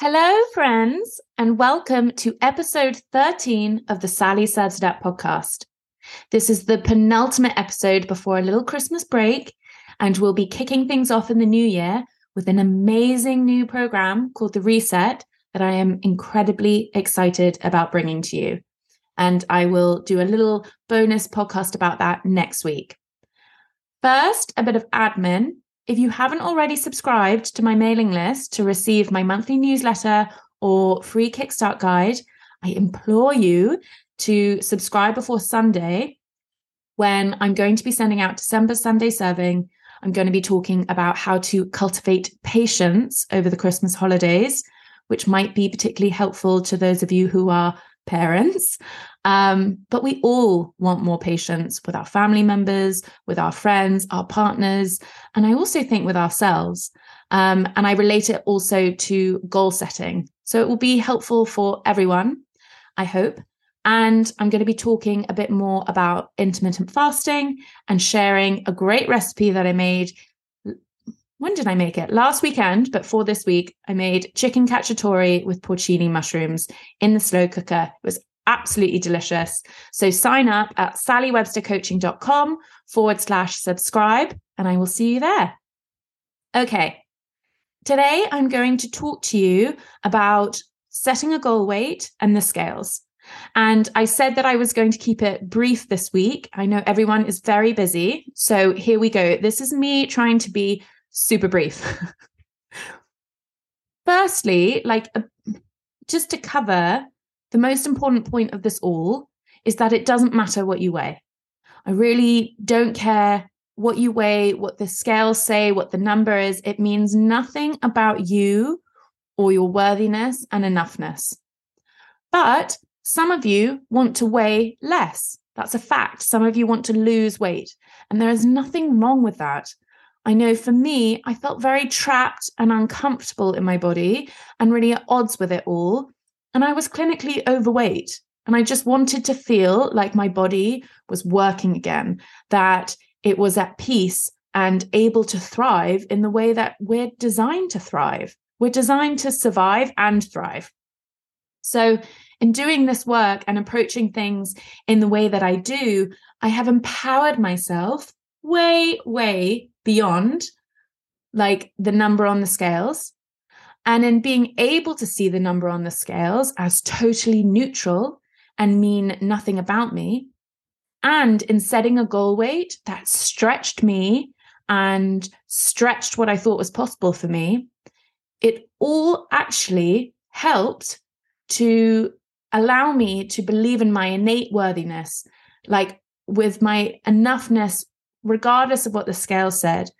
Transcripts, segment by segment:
Hello, friends, and welcome to episode 13 of the Sally That podcast. This is the penultimate episode before a little Christmas break, and we'll be kicking things off in the new year with an amazing new program called The Reset that I am incredibly excited about bringing to you. And I will do a little bonus podcast about that next week. First, a bit of admin if you haven't already subscribed to my mailing list to receive my monthly newsletter or free Kickstart guide, I implore you to subscribe before Sunday when I'm going to be sending out December Sunday serving. I'm going to be talking about how to cultivate patience over the Christmas holidays, which might be particularly helpful to those of you who are parents. Um, but we all want more patience with our family members, with our friends, our partners, and I also think with ourselves. Um, and I relate it also to goal setting. So it will be helpful for everyone, I hope. And I'm going to be talking a bit more about intermittent fasting and sharing a great recipe that I made. When did I make it? Last weekend, but for this week, I made chicken cacciatore with porcini mushrooms in the slow cooker. It was absolutely delicious. So sign up at sallywebstercoaching.com forward slash subscribe, and I will see you there. Okay. Today, I'm going to talk to you about setting a goal weight and the scales. And I said that I was going to keep it brief this week. I know everyone is very busy. So here we go. This is me trying to be super brief. Firstly, like uh, just to cover the most important point of this all is that it doesn't matter what you weigh. I really don't care what you weigh, what the scales say, what the number is. It means nothing about you or your worthiness and enoughness. But some of you want to weigh less. That's a fact. Some of you want to lose weight. And there is nothing wrong with that. I know for me, I felt very trapped and uncomfortable in my body and really at odds with it all. And I was clinically overweight. And I just wanted to feel like my body was working again, that it was at peace and able to thrive in the way that we're designed to thrive. We're designed to survive and thrive. So, in doing this work and approaching things in the way that I do, I have empowered myself way, way beyond like the number on the scales and in being able to see the number on the scales as totally neutral and mean nothing about me, and in setting a goal weight that stretched me and stretched what I thought was possible for me, it all actually helped to allow me to believe in my innate worthiness, like with my enoughness, regardless of what the scale said,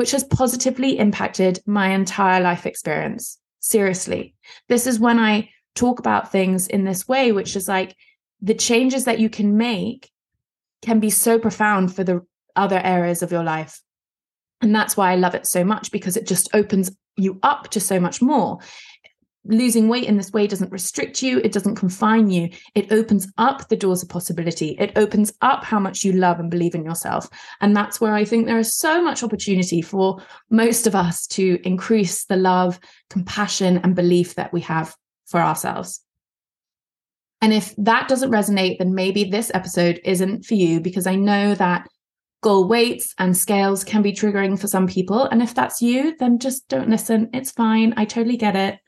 which has positively impacted my entire life experience. Seriously. This is when I talk about things in this way, which is like the changes that you can make can be so profound for the other areas of your life. And that's why I love it so much because it just opens you up to so much more losing weight in this way doesn't restrict you, it doesn't confine you. It opens up the doors of possibility. It opens up how much you love and believe in yourself. And that's where I think there is so much opportunity for most of us to increase the love, compassion, and belief that we have for ourselves. And if that doesn't resonate, then maybe this episode isn't for you because I know that goal weights and scales can be triggering for some people. And if that's you, then just don't listen. It's fine. I totally get it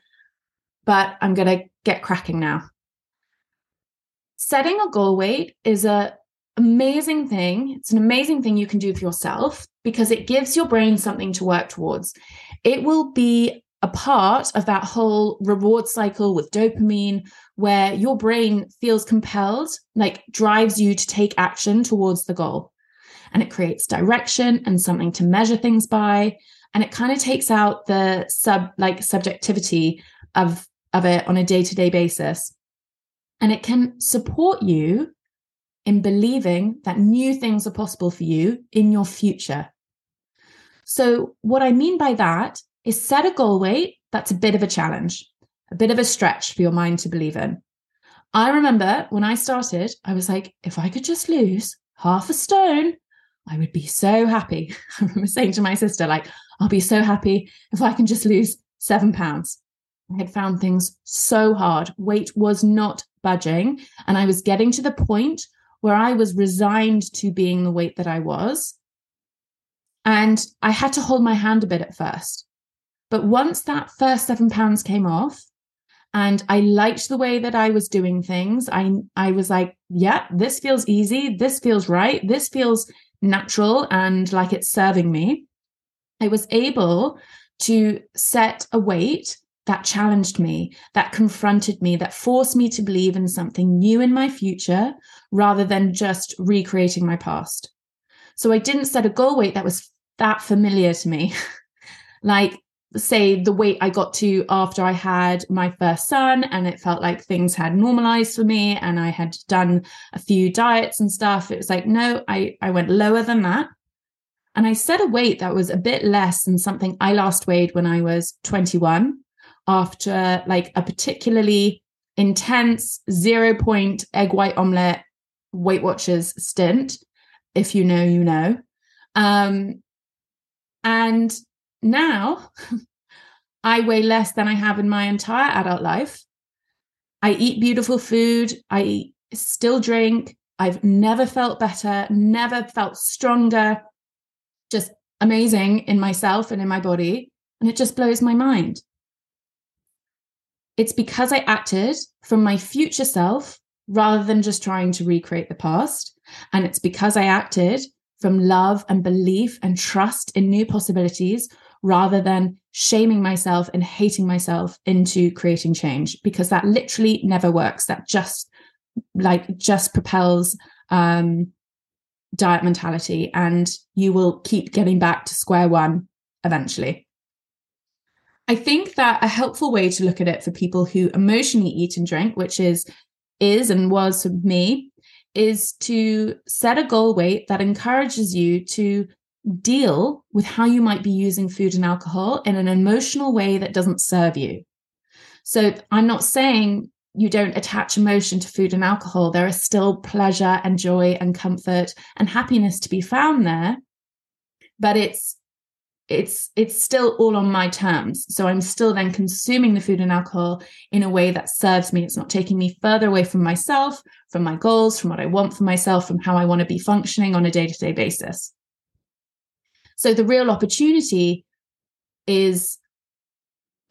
but I'm going to get cracking now. Setting a goal weight is a amazing thing. It's an amazing thing you can do for yourself because it gives your brain something to work towards. It will be a part of that whole reward cycle with dopamine where your brain feels compelled, like drives you to take action towards the goal. And it creates direction and something to measure things by. And it kind of takes out the sub like subjectivity of of it on a day to day basis. And it can support you in believing that new things are possible for you in your future. So, what I mean by that is set a goal weight that's a bit of a challenge, a bit of a stretch for your mind to believe in. I remember when I started, I was like, if I could just lose half a stone, I would be so happy. I remember saying to my sister, like, I'll be so happy if I can just lose seven pounds. I had found things so hard. Weight was not budging. And I was getting to the point where I was resigned to being the weight that I was. And I had to hold my hand a bit at first. But once that first seven pounds came off, and I liked the way that I was doing things, I I was like, yeah, this feels easy, this feels right, this feels natural and like it's serving me. I was able to set a weight that challenged me, that confronted me, that forced me to believe in something new in my future rather than just recreating my past. So I didn't set a goal weight that was that familiar to me. like, say, the weight I got to after I had my first son, and it felt like things had normalized for me, and I had done a few diets and stuff. It was like, no, I, I went lower than that. And I set a weight that was a bit less than something I last weighed when I was 21 after like a particularly intense zero point egg white omelette Weight Watchers stint. If you know, you know. Um, and now I weigh less than I have in my entire adult life. I eat beautiful food. I still drink. I've never felt better, never felt stronger, just amazing in myself and in my body. And it just blows my mind. It's because I acted from my future self rather than just trying to recreate the past. And it's because I acted from love and belief and trust in new possibilities rather than shaming myself and hating myself into creating change. Because that literally never works. That just like just propels um diet mentality. And you will keep getting back to square one eventually I think that a helpful way to look at it for people who emotionally eat and drink, which is is and was for me, is to set a goal weight that encourages you to deal with how you might be using food and alcohol in an emotional way that doesn't serve you. So I'm not saying you don't attach emotion to food and alcohol. There is still pleasure and joy and comfort and happiness to be found there. But it's it's it's still all on my terms. So i'm still then consuming the food and alcohol in a way that serves me. It's not taking me further away from myself from my goals from what i want for myself from how i want to be functioning on a day-to-day basis. So the real opportunity is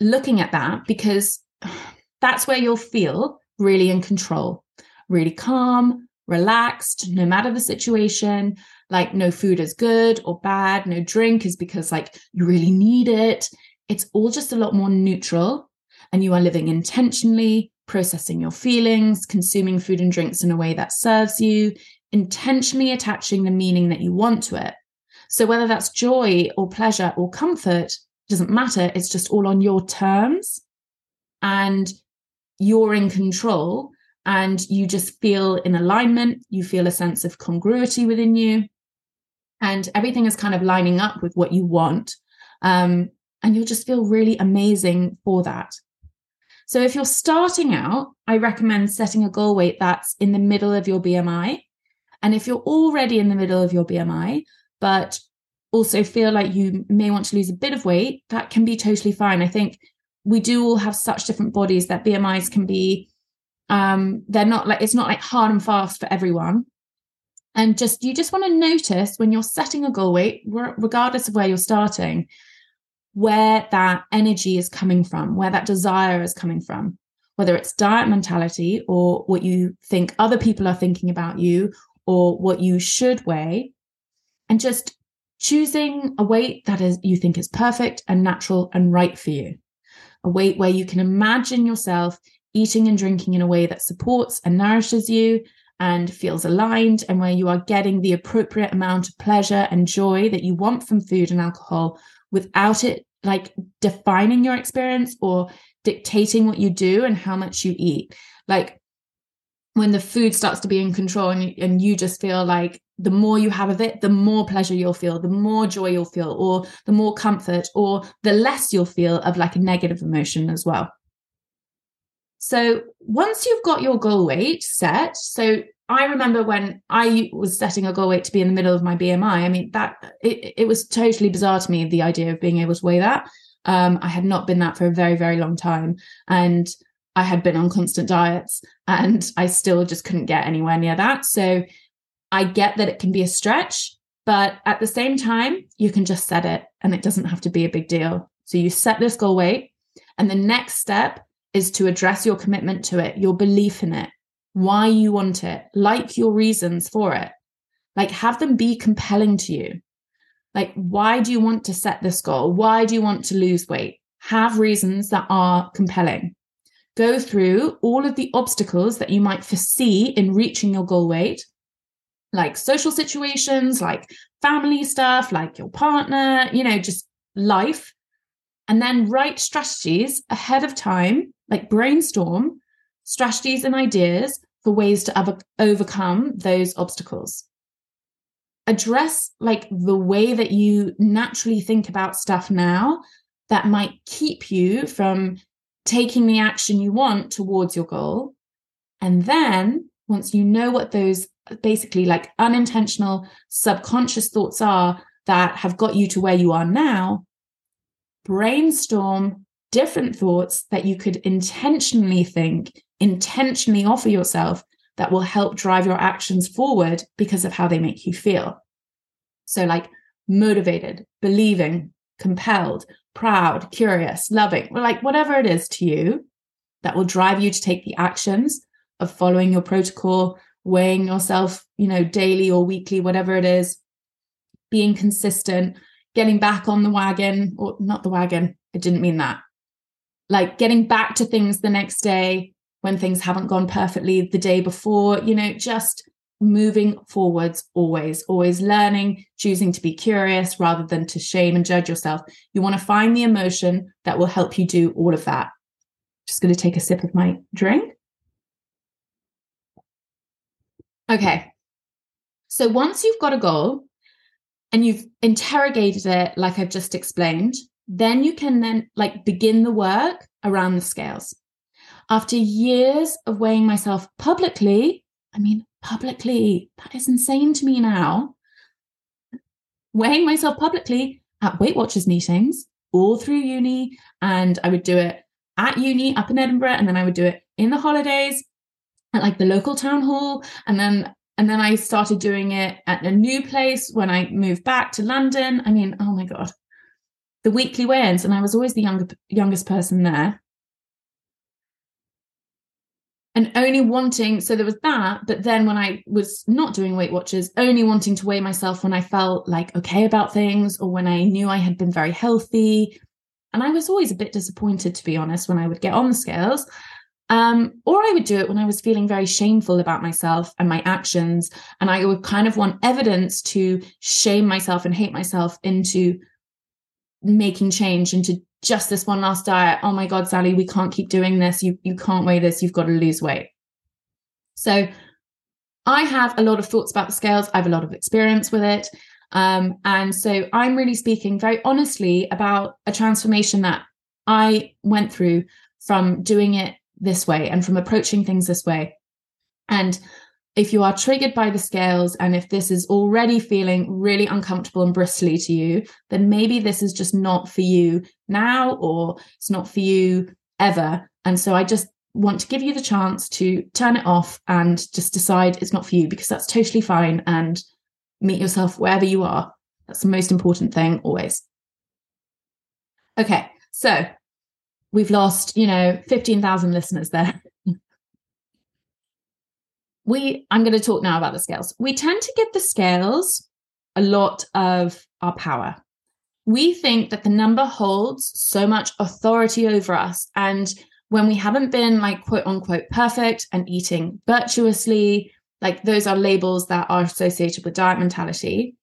looking at that because that's where you'll feel really in control really calm relaxed no matter the situation like no food is good or bad, no drink is because like you really need it. It's all just a lot more neutral and you are living intentionally, processing your feelings, consuming food and drinks in a way that serves you, intentionally attaching the meaning that you want to it. So whether that's joy or pleasure or comfort doesn't matter, it's just all on your terms and you're in control and you just feel in alignment, you feel a sense of congruity within you and everything is kind of lining up with what you want. Um, and you'll just feel really amazing for that. So if you're starting out, I recommend setting a goal weight that's in the middle of your BMI. And if you're already in the middle of your BMI, but also feel like you may want to lose a bit of weight, that can be totally fine. I think we do all have such different bodies that BMIs can be um they're not like it's not like hard and fast for everyone. And just you just want to notice when you're setting a goal weight regardless of where you're starting where that energy is coming from where that desire is coming from. Whether it's diet mentality or what you think other people are thinking about you or what you should weigh. And just choosing a weight that is you think is perfect and natural and right for you. A weight where you can imagine yourself eating and drinking in a way that supports and nourishes you and feels aligned and where you are getting the appropriate amount of pleasure and joy that you want from food and alcohol without it like defining your experience or dictating what you do and how much you eat. Like when the food starts to be in control and you, and you just feel like the more you have of it the more pleasure you'll feel the more joy you'll feel or the more comfort or the less you'll feel of like a negative emotion as well so once you've got your goal weight set, so I remember when I was setting a goal weight to be in the middle of my BMI. I mean, that it, it was totally bizarre to me the idea of being able to weigh that. Um, I had not been that for a very, very long time. And I had been on constant diets and I still just couldn't get anywhere near that. So I get that it can be a stretch, but at the same time, you can just set it and it doesn't have to be a big deal. So you set this goal weight. And the next step is to address your commitment to it, your belief in it, why you want it, like your reasons for it. Like have them be compelling to you. Like, why do you want to set this goal? Why do you want to lose weight? Have reasons that are compelling. Go through all of the obstacles that you might foresee in reaching your goal weight, like social situations, like family stuff, like your partner, you know, just life. And then write strategies ahead of time, like brainstorm strategies and ideas for ways to overcome those obstacles address like the way that you naturally think about stuff now that might keep you from taking the action you want towards your goal. And then once you know what those basically like unintentional subconscious thoughts are that have got you to where you are now, brainstorm different thoughts that you could intentionally think, intentionally offer yourself that will help drive your actions forward because of how they make you feel. So, like motivated, believing, compelled, proud, curious, loving, like whatever it is to you that will drive you to take the actions of following your protocol, weighing yourself, you know, daily or weekly, whatever it is, being consistent, getting back on the wagon, or not the wagon, I didn't mean that. Like getting back to things the next day, when things haven't gone perfectly the day before, you know, just moving forwards always, always learning, choosing to be curious rather than to shame and judge yourself. You want to find the emotion that will help you do all of that. Just going to take a sip of my drink. Okay. So once you've got a goal and you've interrogated it, like I've just explained, then you can then like begin the work around the scales. After years of weighing myself publicly, I mean, publicly, that is insane to me now. Weighing myself publicly at Weight Watchers meetings all through uni. And I would do it at uni up in Edinburgh. And then I would do it in the holidays at like the local town hall. And then and then I started doing it at a new place when I moved back to London. I mean, oh my God. The weekly weigh-ins, and I was always the younger, youngest person there. And only wanting so there was that but then when i was not doing weight watchers only wanting to weigh myself when i felt like okay about things or when i knew i had been very healthy. And i was always a bit disappointed to be honest when i would get on the scales. Um, or i would do it when i was feeling very shameful about myself and my actions. And i would kind of want evidence to shame myself and hate myself into making change into just this one last diet. Oh my God, Sally, we can't keep doing this. You you can't weigh this. You've got to lose weight. So I have a lot of thoughts about the scales. I have a lot of experience with it. Um, and so I'm really speaking very honestly about a transformation that I went through from doing it this way and from approaching things this way. And if you are triggered by the scales and if this is already feeling really uncomfortable and bristly to you, then maybe this is just not for you now or it's not for you ever. And so I just want to give you the chance to turn it off and just decide it's not for you because that's totally fine and meet yourself wherever you are. That's the most important thing always. Okay, so we've lost, you know, 15,000 listeners there we i'm going to talk now about the scales. We tend to give the scales a lot of our power. We think that the number holds so much authority over us and when we haven't been like quote unquote perfect and eating virtuously like those are labels that are associated with diet mentality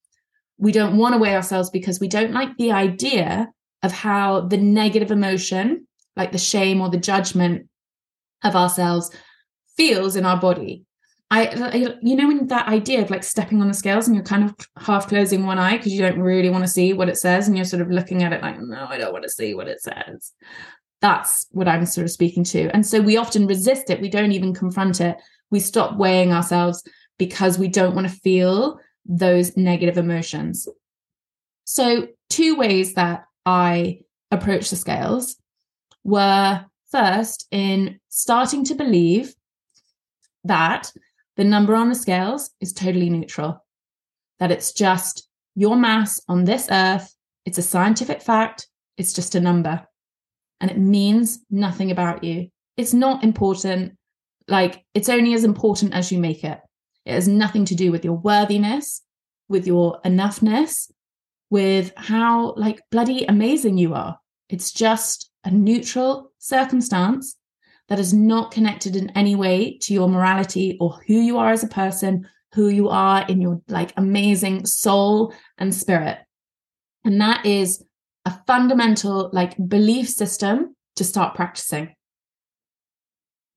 we don't want to weigh ourselves because we don't like the idea of how the negative emotion like the shame or the judgment of ourselves feels in our body I, you know, when that idea of like stepping on the scales and you're kind of half closing one eye because you don't really want to see what it says, and you're sort of looking at it like, no, I don't want to see what it says. That's what I'm sort of speaking to. And so we often resist it. We don't even confront it. We stop weighing ourselves because we don't want to feel those negative emotions. So, two ways that I approach the scales were first in starting to believe that the number on the scales is totally neutral, that it's just your mass on this earth. It's a scientific fact. It's just a number and it means nothing about you. It's not important. Like, it's only as important as you make it. It has nothing to do with your worthiness, with your enoughness, with how, like, bloody amazing you are. It's just a neutral circumstance that is not connected in any way to your morality or who you are as a person, who you are in your like amazing soul and spirit. And that is a fundamental like belief system to start practicing.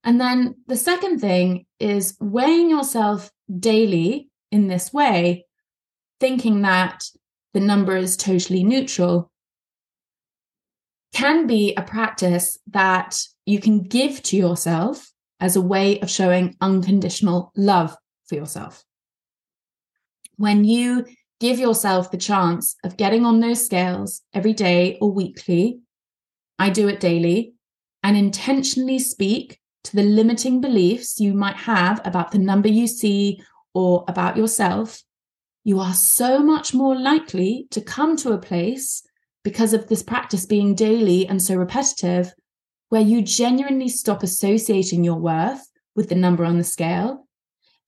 And then the second thing is weighing yourself daily in this way, thinking that the number is totally neutral, can be a practice that you can give to yourself as a way of showing unconditional love for yourself. When you give yourself the chance of getting on those scales every day or weekly, I do it daily, and intentionally speak to the limiting beliefs you might have about the number you see or about yourself, you are so much more likely to come to a place because of this practice being daily and so repetitive where you genuinely stop associating your worth with the number on the scale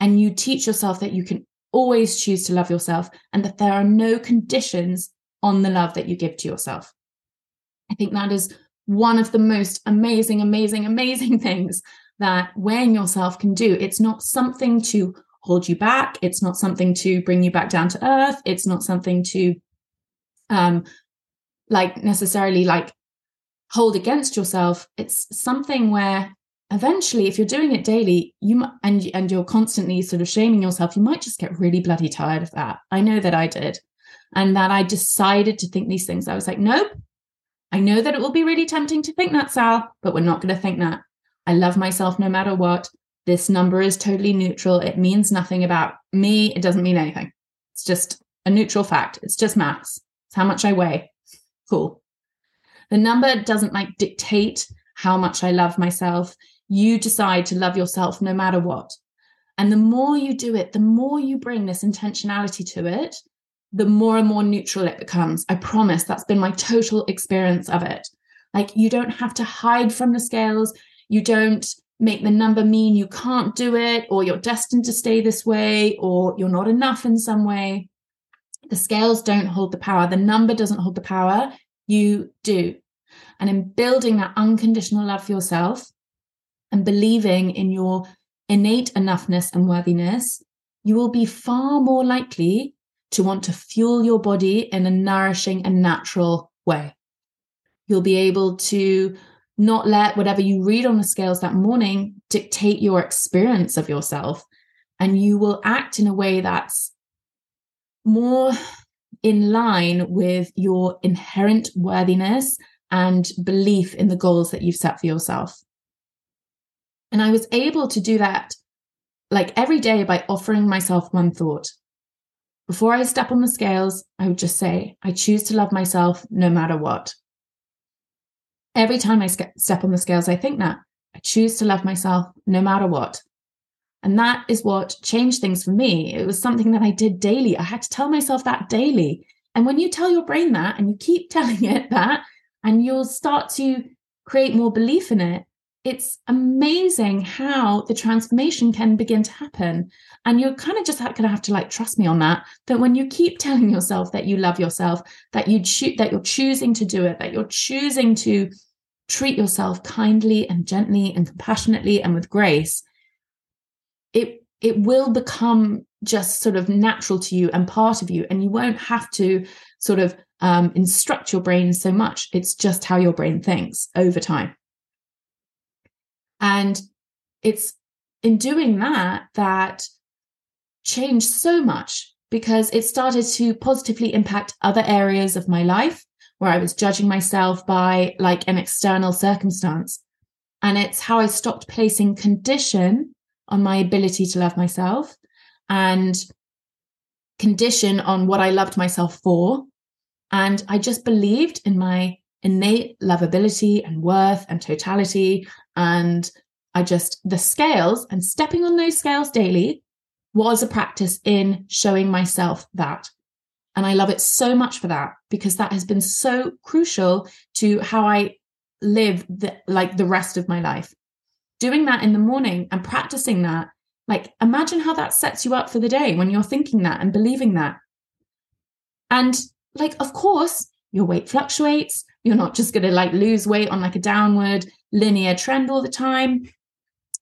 and you teach yourself that you can always choose to love yourself and that there are no conditions on the love that you give to yourself. I think that is one of the most amazing, amazing, amazing things that weighing yourself can do. It's not something to hold you back. It's not something to bring you back down to earth. It's not something to um like necessarily like hold against yourself it's something where eventually if you're doing it daily you and and you're constantly sort of shaming yourself you might just get really bloody tired of that. I know that i did. And that i decided to think these things. I was like nope. I know that it will be really tempting to think that sal but we're not going to think that. I love myself no matter what. This number is totally neutral. It means nothing about me. It doesn't mean anything. It's just a neutral fact. It's just maths. It's how much i weigh. Cool the number doesn't like dictate how much I love myself. You decide to love yourself no matter what. And the more you do it, the more you bring this intentionality to it, the more and more neutral it becomes. I promise that's been my total experience of it. Like you don't have to hide from the scales. You don't make the number mean you can't do it or you're destined to stay this way or you're not enough in some way. The scales don't hold the power. The number doesn't hold the power you do. And in building that unconditional love for yourself and believing in your innate enoughness and worthiness, you will be far more likely to want to fuel your body in a nourishing and natural way. You'll be able to not let whatever you read on the scales that morning dictate your experience of yourself. And you will act in a way that's more in line with your inherent worthiness and belief in the goals that you've set for yourself. And I was able to do that like every day by offering myself one thought. Before I step on the scales, I would just say, I choose to love myself no matter what. Every time I step on the scales, I think that I choose to love myself no matter what. And that is what changed things for me. It was something that I did daily. I had to tell myself that daily. And when you tell your brain that and you keep telling it that, and you'll start to create more belief in it, it's amazing how the transformation can begin to happen. And you're kind of just going to have to like trust me on that. That when you keep telling yourself that you love yourself, that you cho- that you're choosing to do it, that you're choosing to treat yourself kindly and gently and compassionately and with grace, it it will become just sort of natural to you and part of you and you won't have to sort of um, instruct your brain so much it's just how your brain thinks over time and it's in doing that that changed so much because it started to positively impact other areas of my life where I was judging myself by like an external circumstance. And it's how I stopped placing condition on my ability to love myself and condition on what I loved myself for. And I just believed in my innate lovability and worth and totality. And I just, the scales and stepping on those scales daily was a practice in showing myself that. And I love it so much for that because that has been so crucial to how I live the, like the rest of my life. Doing that in the morning and practicing that, like imagine how that sets you up for the day when you're thinking that and believing that. And like, of course, your weight fluctuates. You're not just going to like lose weight on like a downward linear trend all the time.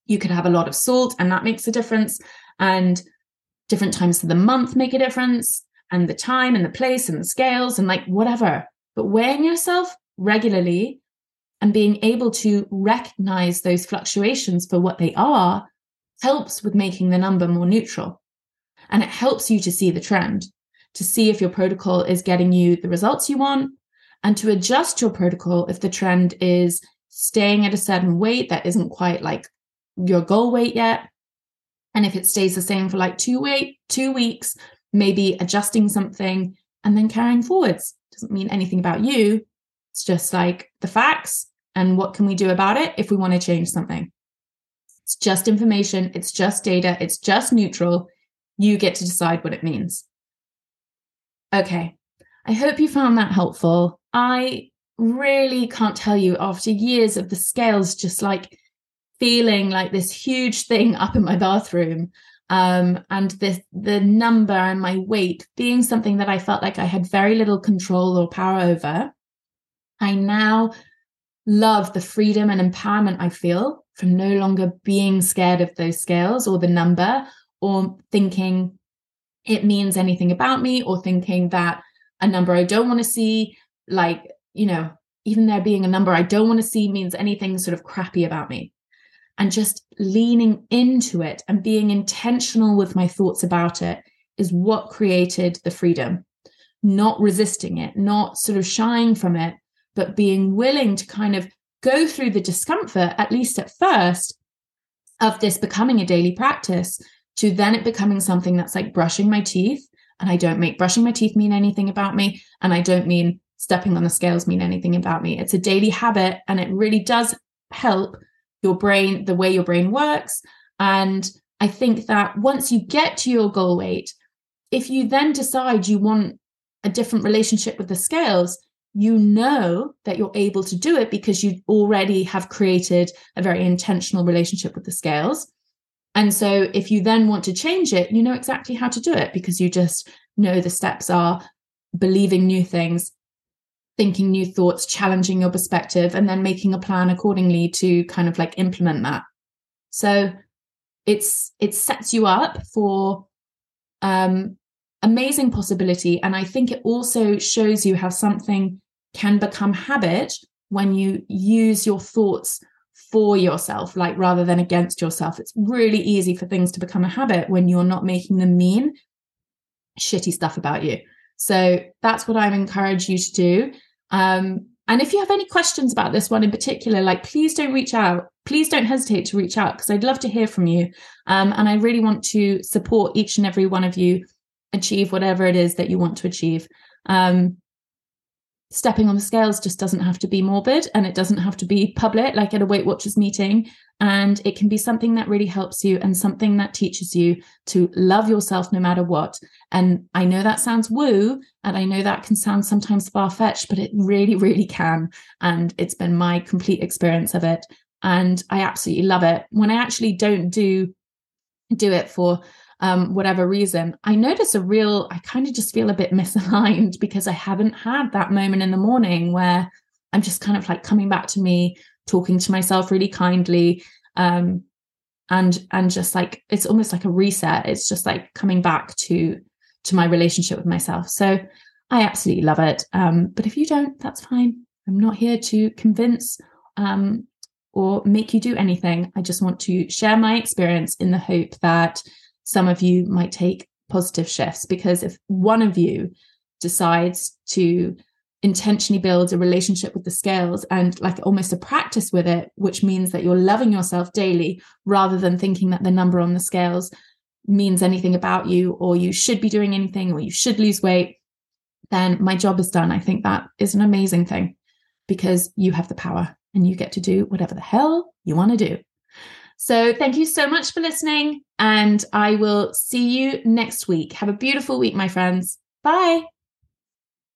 You could have a lot of salt and that makes a difference. And different times of the month make a difference and the time and the place and the scales and like whatever. But weighing yourself regularly and being able to recognize those fluctuations for what they are helps with making the number more neutral. And it helps you to see the trend, to see if your protocol is getting you the results you want, and to adjust your protocol if the trend is staying at a certain weight that isn't quite like your goal weight yet. And if it stays the same for like two weight, two weeks, maybe adjusting something and then carrying forwards. Doesn't mean anything about you. It's just like the facts and what can we do about it if we want to change something. It's just information, it's just data, it's just neutral. You get to decide what it means. Okay, I hope you found that helpful. I really can't tell you after years of the scales just like feeling like this huge thing up in my bathroom um, and this the number and my weight being something that I felt like I had very little control or power over, I now love the freedom and empowerment I feel from no longer being scared of those scales or the number or thinking it means anything about me or thinking that a number I don't want to see, like, you know, even there being a number I don't want to see means anything sort of crappy about me. And just leaning into it and being intentional with my thoughts about it is what created the freedom. Not resisting it not sort of shying from it but being willing to kind of go through the discomfort at least at first of this becoming a daily practice to then it becoming something that's like brushing my teeth and i don't make brushing my teeth mean anything about me and i don't mean stepping on the scales mean anything about me it's a daily habit and it really does help your brain, the way your brain works. And I think that once you get to your goal weight, if you then decide you want a different relationship with the scales, you know that you're able to do it because you already have created a very intentional relationship with the scales. And so if you then want to change it, you know exactly how to do it because you just know the steps are believing new things, thinking new thoughts, challenging your perspective, and then making a plan accordingly to kind of like implement that. So it's it sets you up for um amazing possibility. And I think it also shows you how something can become habit when you use your thoughts for yourself, like rather than against yourself. It's really easy for things to become a habit when you're not making them mean shitty stuff about you. So that's what I encourage you to do. Um, and if you have any questions about this one in particular, like please don't reach out. Please don't hesitate to reach out because I'd love to hear from you. Um, and I really want to support each and every one of you achieve whatever it is that you want to achieve. Um, stepping on the scales just doesn't have to be morbid and it doesn't have to be public, like at a Weight Watchers meeting. And it can be something that really helps you and something that teaches you to love yourself no matter what. And I know that sounds woo, and I know that can sound sometimes far fetched, but it really, really can. And it's been my complete experience of it. And I absolutely love it. When I actually don't do do it for um, whatever reason, I notice a real, I kind of just feel a bit misaligned because I haven't had that moment in the morning where I'm just kind of like coming back to me, talking to myself really kindly. Um, and and just like it's almost like a reset. It's just like coming back to to my relationship with myself. So i absolutely love it. Um but if you don't that's fine. I'm not here to convince um or make you do anything. I just want to share my experience in the hope that some of you might take positive shifts because if one of you decides to intentionally build a relationship with the scales and like almost a practice with it which means that you're loving yourself daily rather than thinking that the number on the scales means anything about you or you should be doing anything or you should lose weight then my job is done i think that is an amazing thing because you have the power and you get to do whatever the hell you want to do. So, thank you so much for listening, and I will see you next week. Have a beautiful week, my friends. Bye.